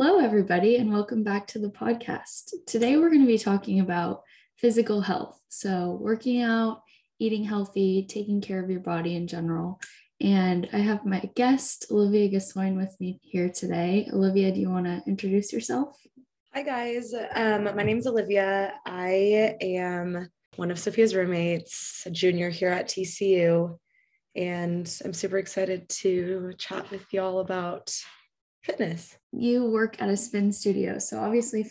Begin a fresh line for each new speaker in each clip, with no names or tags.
Hello, everybody, and welcome back to the podcast. Today, we're going to be talking about physical health. So, working out, eating healthy, taking care of your body in general. And I have my guest, Olivia Gascoigne, with me here today. Olivia, do you want to introduce yourself?
Hi, guys. Um, my name is Olivia. I am one of Sophia's roommates, a junior here at TCU. And I'm super excited to chat with y'all about fitness.
You work at a spin studio. So, obviously,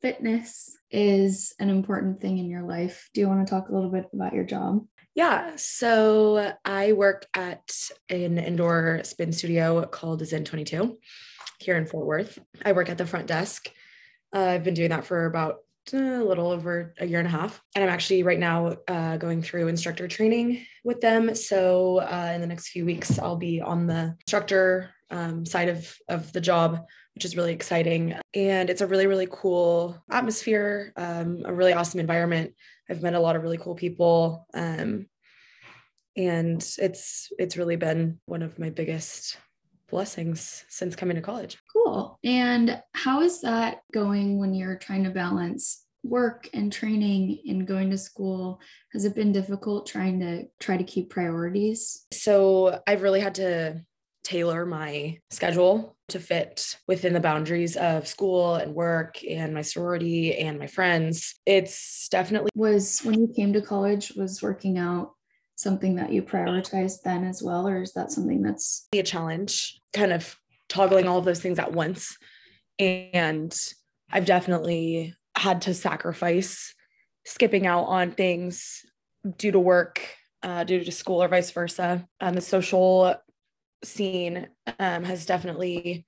fitness is an important thing in your life. Do you want to talk a little bit about your job?
Yeah. So, I work at an indoor spin studio called Zen 22 here in Fort Worth. I work at the front desk. Uh, I've been doing that for about a little over a year and a half. And I'm actually right now uh, going through instructor training with them. So uh, in the next few weeks, I'll be on the instructor um, side of, of the job, which is really exciting. And it's a really, really cool atmosphere, um, a really awesome environment. I've met a lot of really cool people. Um, and it's it's really been one of my biggest blessings since coming to college.
Cool. And how is that going when you're trying to balance work and training and going to school? Has it been difficult trying to try to keep priorities?
So I've really had to tailor my schedule to fit within the boundaries of school and work and my sorority and my friends. It's definitely
was when you came to college was working out something that you prioritized then as well or is that something that's
a challenge kind of toggling all of those things at once and I've definitely had to sacrifice skipping out on things due to work, uh, due to school, or vice versa. And the social scene um, has definitely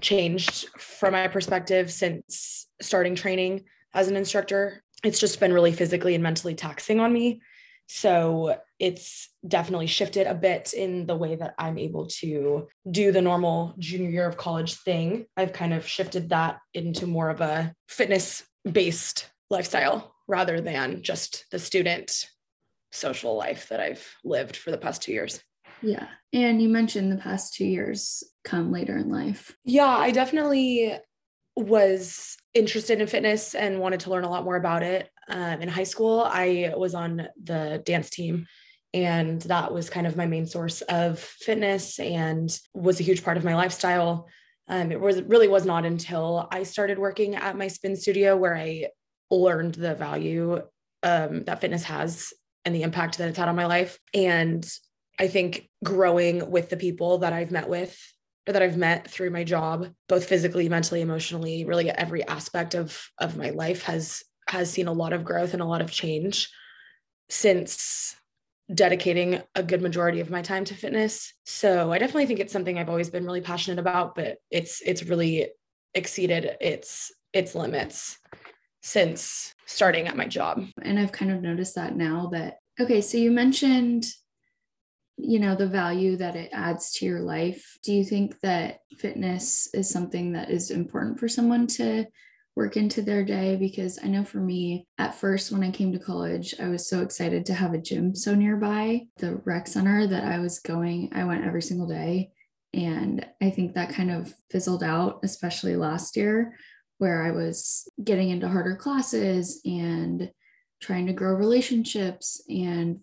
changed from my perspective since starting training as an instructor. It's just been really physically and mentally taxing on me. So it's definitely shifted a bit in the way that I'm able to do the normal junior year of college thing. I've kind of shifted that into more of a fitness based lifestyle rather than just the student social life that I've lived for the past two years.
Yeah. And you mentioned the past two years come later in life.
Yeah, I definitely was interested in fitness and wanted to learn a lot more about it. Um, in high school, I was on the dance team, and that was kind of my main source of fitness and was a huge part of my lifestyle. Um, it was really was not until I started working at my spin studio where I learned the value um, that fitness has and the impact that it's had on my life. And I think growing with the people that I've met with or that I've met through my job, both physically, mentally, emotionally, really every aspect of of my life has has seen a lot of growth and a lot of change since dedicating a good majority of my time to fitness. So I definitely think it's something I've always been really passionate about, but it's it's really exceeded its its limits since starting at my job.
And I've kind of noticed that now that okay, so you mentioned you know the value that it adds to your life. Do you think that fitness is something that is important for someone to work into their day because I know for me, at first, when I came to college, I was so excited to have a gym so nearby, the rec center that I was going, I went every single day. And I think that kind of fizzled out, especially last year, where I was getting into harder classes and trying to grow relationships and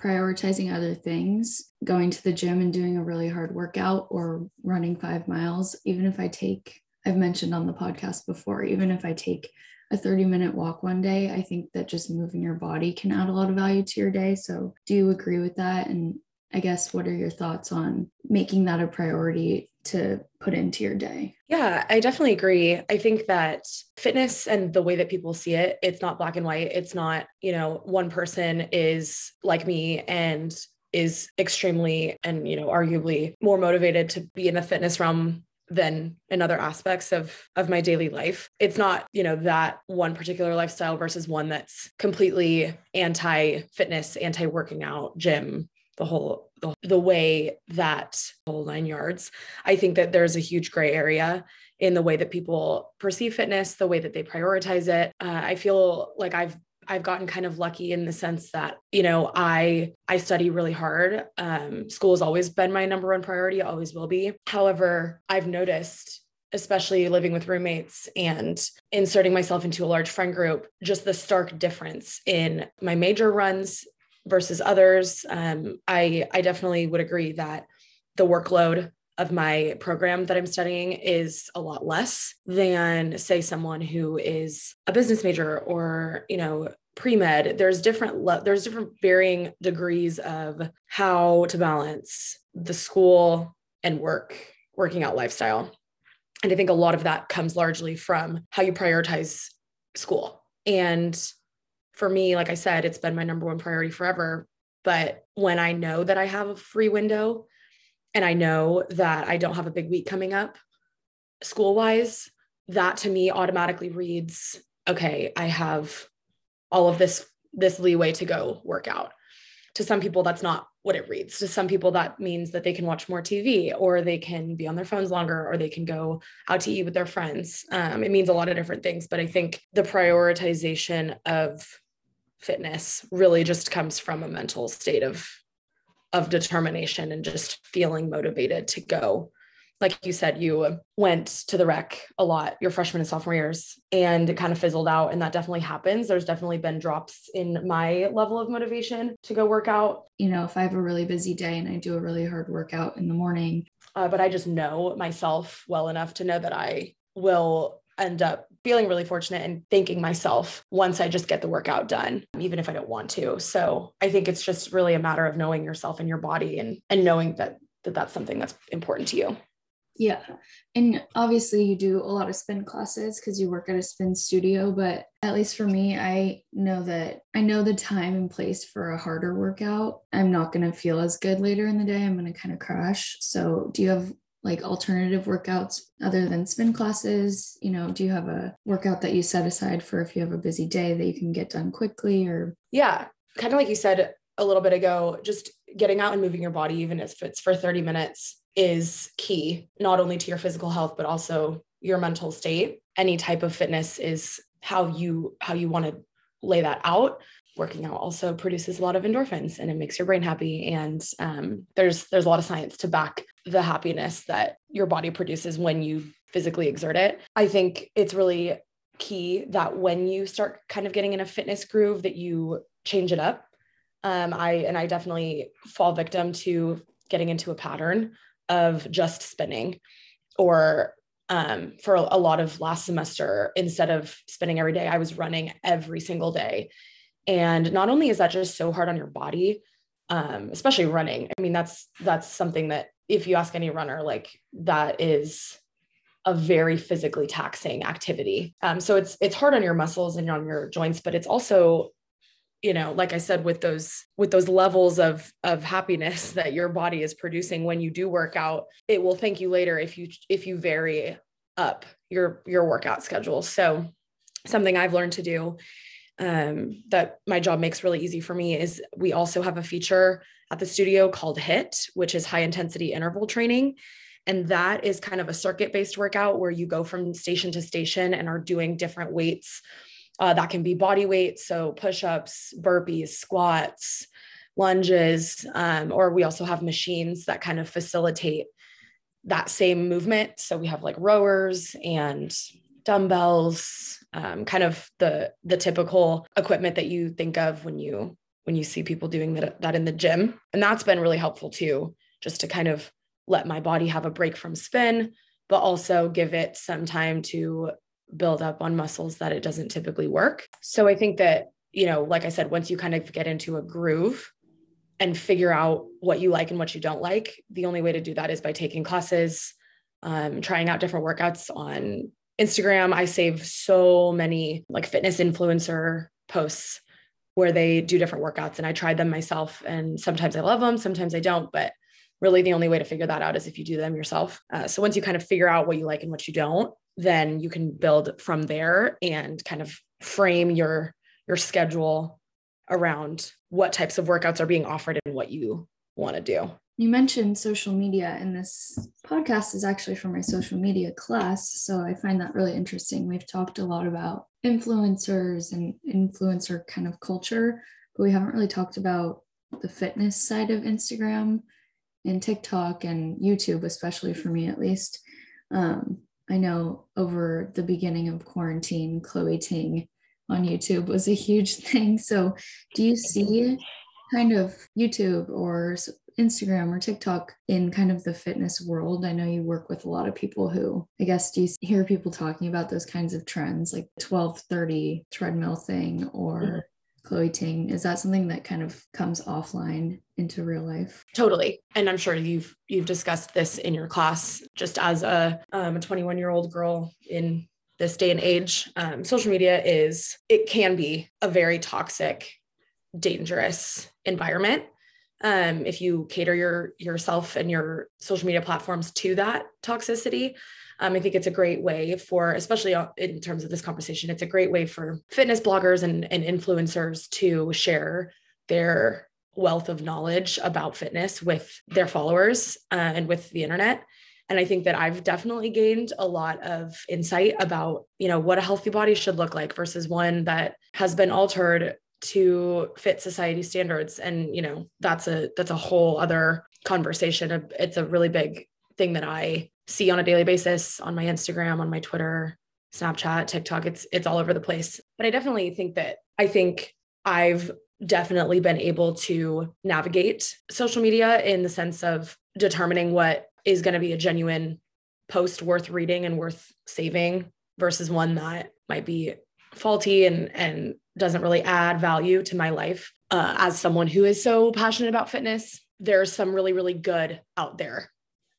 prioritizing other things, going to the gym and doing a really hard workout or running five miles, even if I take I've mentioned on the podcast before, even if I take a 30 minute walk one day, I think that just moving your body can add a lot of value to your day. So, do you agree with that? And I guess what are your thoughts on making that a priority to put into your day?
Yeah, I definitely agree. I think that fitness and the way that people see it, it's not black and white. It's not, you know, one person is like me and is extremely and, you know, arguably more motivated to be in the fitness realm than in other aspects of of my daily life it's not you know that one particular lifestyle versus one that's completely anti fitness anti working out gym the whole the, the way that whole nine yards i think that there's a huge gray area in the way that people perceive fitness the way that they prioritize it uh, i feel like i've I've gotten kind of lucky in the sense that, you know, I I study really hard. Um, school has always been my number one priority, always will be. However, I've noticed especially living with roommates and inserting myself into a large friend group, just the stark difference in my major runs versus others. Um, I, I definitely would agree that the workload of my program that I'm studying is a lot less than say someone who is a business major or, you know, pre-med. There's different le- there's different varying degrees of how to balance the school and work working out lifestyle. And i think a lot of that comes largely from how you prioritize school. And for me like i said it's been my number one priority forever but when i know that i have a free window and I know that I don't have a big week coming up school wise, that to me automatically reads, okay, I have all of this this leeway to go work out. To some people, that's not what it reads. To some people, that means that they can watch more TV or they can be on their phones longer or they can go out to eat with their friends. Um, it means a lot of different things. But I think the prioritization of fitness really just comes from a mental state of of determination and just feeling motivated to go like you said, you went to the rec a lot your freshman and sophomore years and it kind of fizzled out. And that definitely happens. There's definitely been drops in my level of motivation to go work out.
You know, if I have a really busy day and I do a really hard workout in the morning.
Uh, but I just know myself well enough to know that I will end up feeling really fortunate and thanking myself once I just get the workout done, even if I don't want to. So I think it's just really a matter of knowing yourself and your body and and knowing that that that's something that's important to you.
Yeah. And obviously you do a lot of spin classes because you work at a spin studio, but at least for me, I know that I know the time and place for a harder workout. I'm not going to feel as good later in the day. I'm going to kind of crash. So, do you have like alternative workouts other than spin classes? You know, do you have a workout that you set aside for if you have a busy day that you can get done quickly or?
Yeah, kind of like you said a little bit ago, just getting out and moving your body, even if it's for 30 minutes, is key, not only to your physical health, but also your mental state. Any type of fitness is how you how you want to lay that out working out also produces a lot of endorphins and it makes your brain happy and um, there's there's a lot of science to back the happiness that your body produces when you physically exert it i think it's really key that when you start kind of getting in a fitness groove that you change it up um, i and i definitely fall victim to getting into a pattern of just spinning or um, for a lot of last semester instead of spinning every day i was running every single day and not only is that just so hard on your body, um, especially running. I mean, that's that's something that if you ask any runner, like that is a very physically taxing activity. Um, so it's it's hard on your muscles and on your joints, but it's also, you know, like I said, with those with those levels of of happiness that your body is producing when you do work out, it will thank you later if you if you vary up your your workout schedule. So something I've learned to do um, that my job makes really easy for me is we also have a feature at the studio called HIIT, which is high intensity interval training. And that is kind of a circuit based workout where you go from station to station and are doing different weights. Uh, that can be body weight, so push ups, burpees, squats, lunges, um, or we also have machines that kind of facilitate that same movement. So we have like rowers and dumbbells, um, kind of the the typical equipment that you think of when you when you see people doing that, that in the gym. And that's been really helpful too, just to kind of let my body have a break from spin, but also give it some time to build up on muscles that it doesn't typically work. So I think that, you know, like I said, once you kind of get into a groove and figure out what you like and what you don't like, the only way to do that is by taking classes, um, trying out different workouts on Instagram, I save so many like fitness influencer posts where they do different workouts and I tried them myself and sometimes I love them, sometimes I don't, but really the only way to figure that out is if you do them yourself. Uh, so once you kind of figure out what you like and what you don't, then you can build from there and kind of frame your your schedule around what types of workouts are being offered and what you want to do.
You mentioned social media, and this podcast is actually from my social media class. So I find that really interesting. We've talked a lot about influencers and influencer kind of culture, but we haven't really talked about the fitness side of Instagram and TikTok and YouTube, especially for me at least. Um, I know over the beginning of quarantine, Chloe Ting on YouTube was a huge thing. So, do you see kind of YouTube or Instagram or TikTok in kind of the fitness world? I know you work with a lot of people who, I guess, do you hear people talking about those kinds of trends like 1230 treadmill thing or mm-hmm. Chloe Ting? Is that something that kind of comes offline into real life?
Totally. And I'm sure you've you've discussed this in your class just as a um, a 21 year old girl in this day and age. Um, social media is it can be a very toxic, dangerous environment um, if you cater your yourself and your social media platforms to that toxicity um, i think it's a great way for especially in terms of this conversation it's a great way for fitness bloggers and, and influencers to share their wealth of knowledge about fitness with their followers uh, and with the internet. And i think that i've definitely gained a lot of insight about you know what a healthy body should look like versus one that has been altered to fit society standards. And you know that's a that's a whole other conversation. It's a really big thing that i see on a daily basis on my instagram on my twitter snapchat tiktok. It's it's all over the place. But i definitely think that i think i've definitely been able to navigate social media in the sense of determining what is going to be a genuine post worth reading and worth saving versus one that might be faulty and and doesn't really add value to my life uh, as someone who is so passionate about fitness there's some really really good out there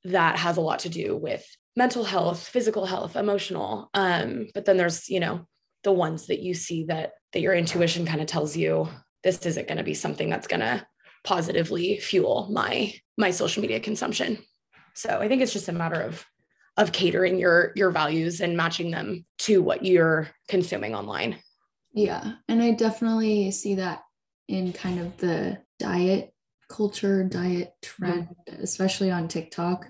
that has a lot to do with mental health physical health emotional. Um, but then there's you know the ones that you see that that your intuition kind of tells you this isn't going to be something that's going to positively fuel my my social media consumption. So i think it's just a matter of of catering your your values and matching them to what you're consuming online.
Yeah, and I definitely see that in kind of the diet culture, diet trend, mm-hmm. especially on TikTok.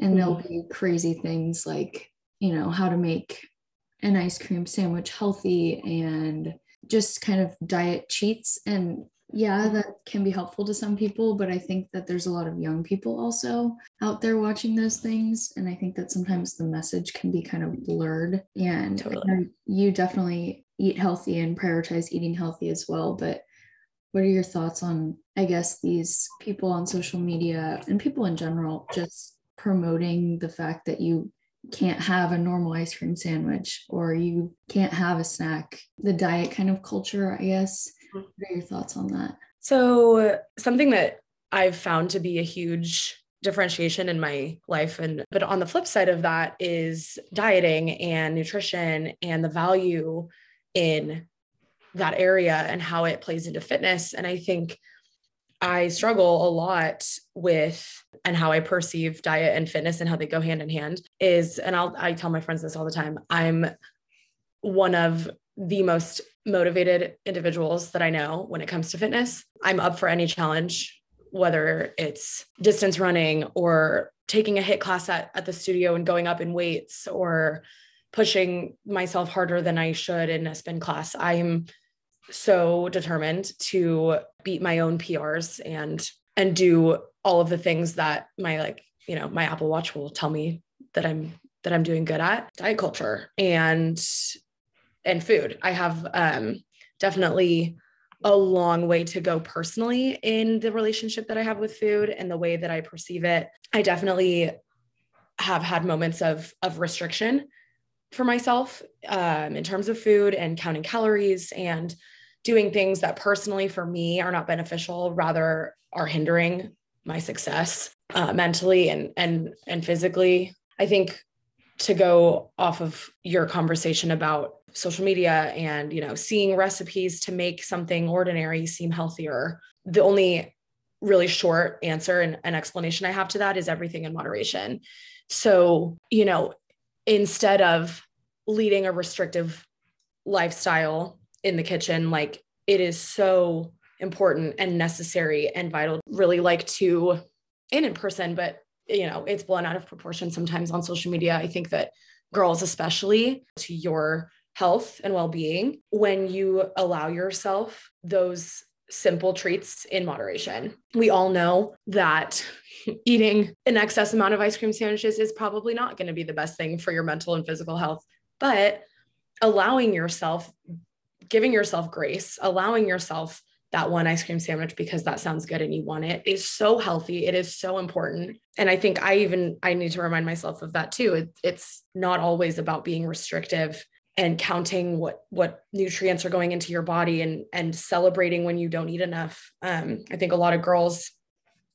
And mm-hmm. there'll be crazy things like, you know, how to make an ice cream sandwich healthy and just kind of diet cheats. And yeah, that can be helpful to some people, but I think that there's a lot of young people also out there watching those things. And I think that sometimes the message can be kind of blurred. And totally. you definitely eat healthy and prioritize eating healthy as well. But what are your thoughts on, I guess, these people on social media and people in general just promoting the fact that you can't have a normal ice cream sandwich or you can't have a snack? The diet kind of culture, I guess what are your thoughts on that?
So, something that I've found to be a huge differentiation in my life and but on the flip side of that is dieting and nutrition and the value in that area and how it plays into fitness and I think I struggle a lot with and how I perceive diet and fitness and how they go hand in hand is and I'll I tell my friends this all the time I'm one of the most motivated individuals that I know when it comes to fitness. I'm up for any challenge, whether it's distance running or taking a HIIT class at, at the studio and going up in weights or pushing myself harder than I should in a spin class. I'm so determined to beat my own PRs and and do all of the things that my like, you know, my Apple Watch will tell me that I'm that I'm doing good at diet culture and and food. I have um, definitely a long way to go personally in the relationship that I have with food and the way that I perceive it. I definitely have had moments of of restriction for myself um, in terms of food and counting calories and doing things that personally for me are not beneficial, rather are hindering my success uh, mentally and and and physically. I think to go off of your conversation about social media and you know seeing recipes to make something ordinary seem healthier. The only really short answer and an explanation i have to that is everything in moderation. So you know instead of leading a restrictive lifestyle in the kitchen like it is so important and necessary and vital. Really like to and in person but you know it's blown out of proportion sometimes on social media i think that girls especially to your health and well-being when you allow yourself those simple treats in moderation. We all know that eating an excess amount of ice cream sandwiches is probably not going to be the best thing for your mental and physical health, but allowing yourself, giving yourself grace, allowing yourself that one ice cream sandwich because that sounds good and you want it is so healthy. It is so important. And I think I even I need to remind myself of that too. It, it's not always about being restrictive and counting what what nutrients are going into your body and and celebrating when you don't eat enough. Um, I think a lot of girls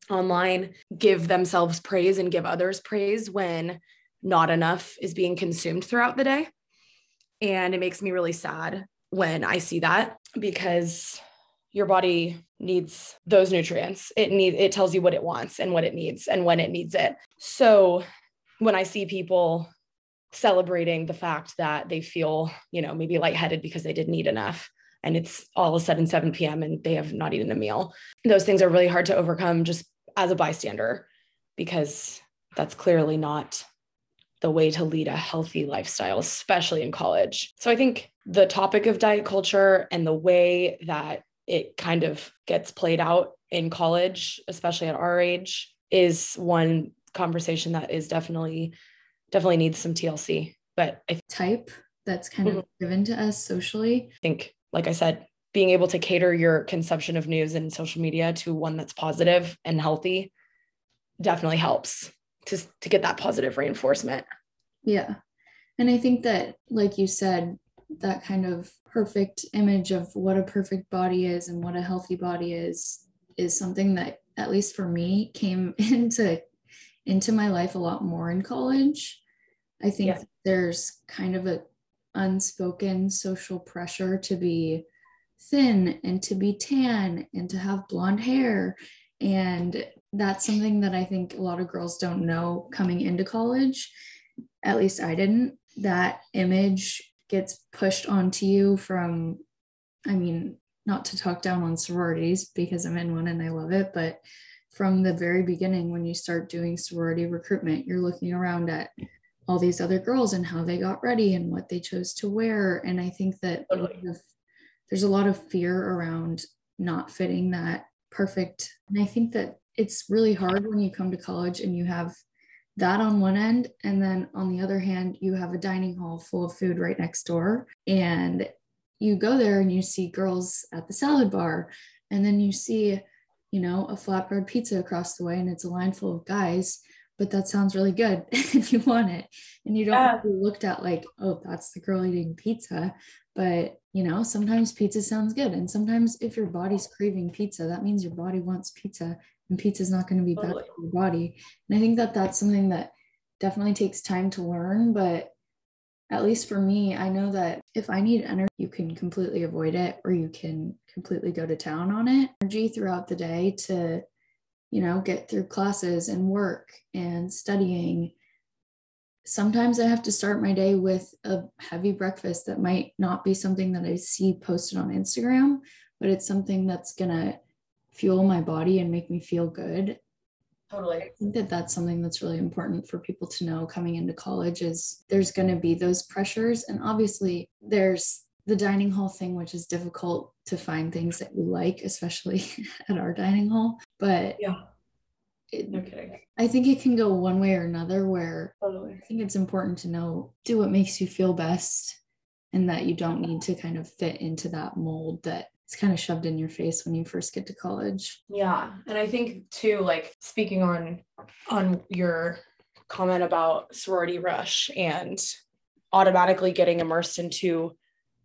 online give themselves praise and give others praise when not enough is being consumed throughout the day. And it makes me really sad when I see that because your body needs those nutrients. It needs it tells you what it wants and what it needs and when it needs it. So when I see people celebrating the fact that they feel, you know, maybe lightheaded because they didn't eat enough and it's all of a sudden 7 p.m. and they have not eaten a meal. Those things are really hard to overcome just as a bystander because that's clearly not the way to lead a healthy lifestyle, especially in college. So I think the topic of diet culture and the way that it kind of gets played out in college, especially at our age, is one conversation that is definitely definitely needs some TLC. But I
type that's kind mm-hmm. of given to us socially.
I think, like I said, being able to cater your consumption of news and social media to one that's positive and healthy definitely helps to, to get that positive reinforcement.
Yeah. And I think that, like you said, that kind of perfect image of what a perfect body is and what a healthy body is is something that at least for me came into into my life a lot more in college. I think yeah. there's kind of a unspoken social pressure to be thin and to be tan and to have blonde hair. And that's something that I think a lot of girls don't know coming into college. At least I didn't. That image gets pushed onto you from, I mean, not to talk down on sororities because I'm in one and I love it, but from the very beginning, when you start doing sorority recruitment, you're looking around at all these other girls and how they got ready and what they chose to wear. And I think that totally. there's a lot of fear around not fitting that perfect. And I think that it's really hard when you come to college and you have that on one end. And then on the other hand, you have a dining hall full of food right next door. And you go there and you see girls at the salad bar. And then you see you know, a flatbread pizza across the way and it's a line full of guys, but that sounds really good and you want it. And you don't yeah. be looked at like, oh, that's the girl eating pizza. But, you know, sometimes pizza sounds good. And sometimes if your body's craving pizza, that means your body wants pizza and pizza is not going to be totally. bad for your body. And I think that that's something that definitely takes time to learn, but at least for me, I know that if I need energy, you can completely avoid it or you can completely go to town on it. Energy throughout the day to, you know, get through classes and work and studying. Sometimes I have to start my day with a heavy breakfast that might not be something that I see posted on Instagram, but it's something that's going to fuel my body and make me feel good
Totally.
I think that that's something that's really important for people to know coming into college is there's going to be those pressures and obviously there's the dining hall thing which is difficult to find things that you like especially at our dining hall but
yeah it, kidding.
I think it can go one way or another where
totally.
I think it's important to know do what makes you feel best and that you don't need to kind of fit into that mold that it's kind of shoved in your face when you first get to college.
Yeah. And I think too, like speaking on on your comment about sorority rush and automatically getting immersed into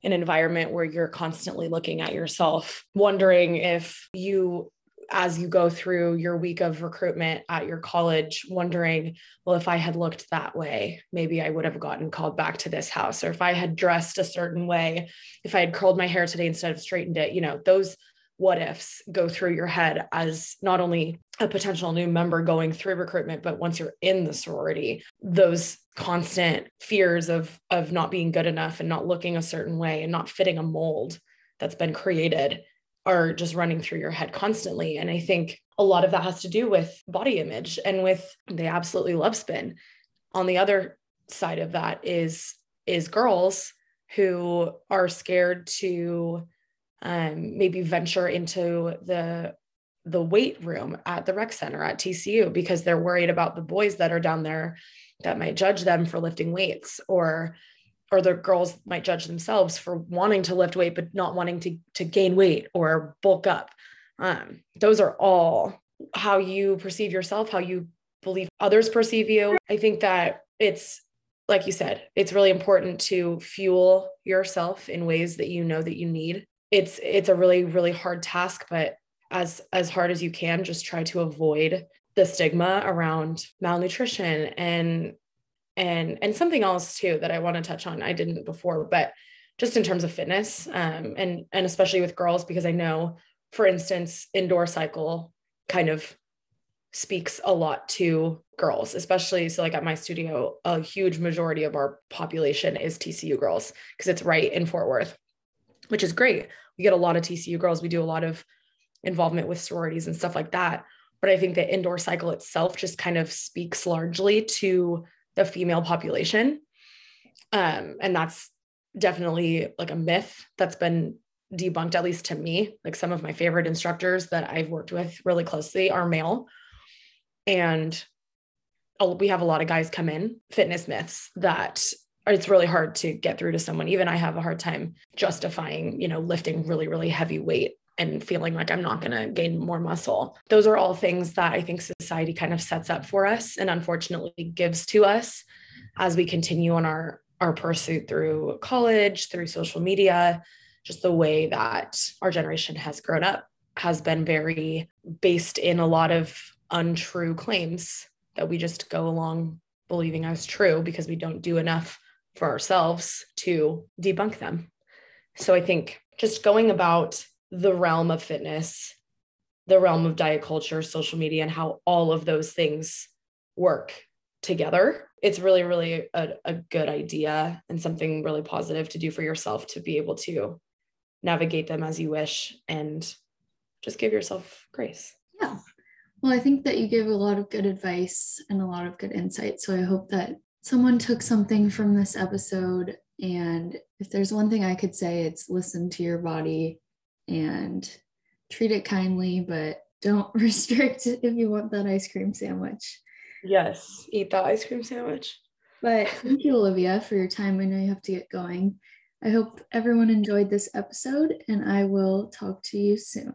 an environment where you're constantly looking at yourself, wondering if you as you go through your week of recruitment at your college, wondering, well, if I had looked that way, maybe I would have gotten called back to this house. Or if I had dressed a certain way, if I had curled my hair today instead of straightened it, you know, those what ifs go through your head as not only a potential new member going through recruitment, but once you're in the sorority, those constant fears of of not being good enough and not looking a certain way and not fitting a mold that's been created are just running through your head constantly. And I think a lot of that has to do with body image and with they absolutely love spin. On the other side of that is is girls who are scared to um, maybe venture into the the weight room at the rec center at TCU because they're worried about the boys that are down there that might judge them for lifting weights or or the girls might judge themselves for wanting to lift weight but not wanting to to gain weight or bulk up. Um, those are all how you perceive yourself how you believe others perceive you. I think that it's like you said it's really important to fuel yourself in ways that you know that you need. It's it's a really really hard task but as as hard as you can just try to avoid the stigma around malnutrition and and and something else too that I want to touch on I didn't before but just in terms of fitness um, and and especially with girls because I know for instance indoor cycle kind of speaks a lot to girls especially so like at my studio a huge majority of our population is TCU girls because it's right in Fort Worth which is great. We get a lot of TCU girls. We do a lot of involvement with sororities and stuff like that. But I think the indoor cycle itself just kind of speaks largely to the female population. Um, and that's definitely like a myth that's been debunked, at least to me. Like some of my favorite instructors that I've worked with really closely are male. And we have a lot of guys come in, fitness myths that it's really hard to get through to someone. Even I have a hard time justifying, you know, lifting really, really heavy weight and feeling like I'm not going to gain more muscle. Those are all things that I think society kind of sets up for us and unfortunately gives to us as we continue on our our pursuit through college, through social media, just the way that our generation has grown up has been very based in a lot of untrue claims that we just go along believing as true because we don't do enough for ourselves to debunk them. So I think just going about the realm of fitness, the realm of diet culture, social media, and how all of those things work together. It's really, really a, a good idea and something really positive to do for yourself to be able to navigate them as you wish and just give yourself grace.
Yeah. Well, I think that you gave a lot of good advice and a lot of good insight. So I hope that someone took something from this episode. And if there's one thing I could say, it's listen to your body and treat it kindly, but don't restrict if you want that ice cream sandwich.
Yes, eat that ice cream sandwich.
But thank you, Olivia, for your time. I know you have to get going. I hope everyone enjoyed this episode, and I will talk to you soon.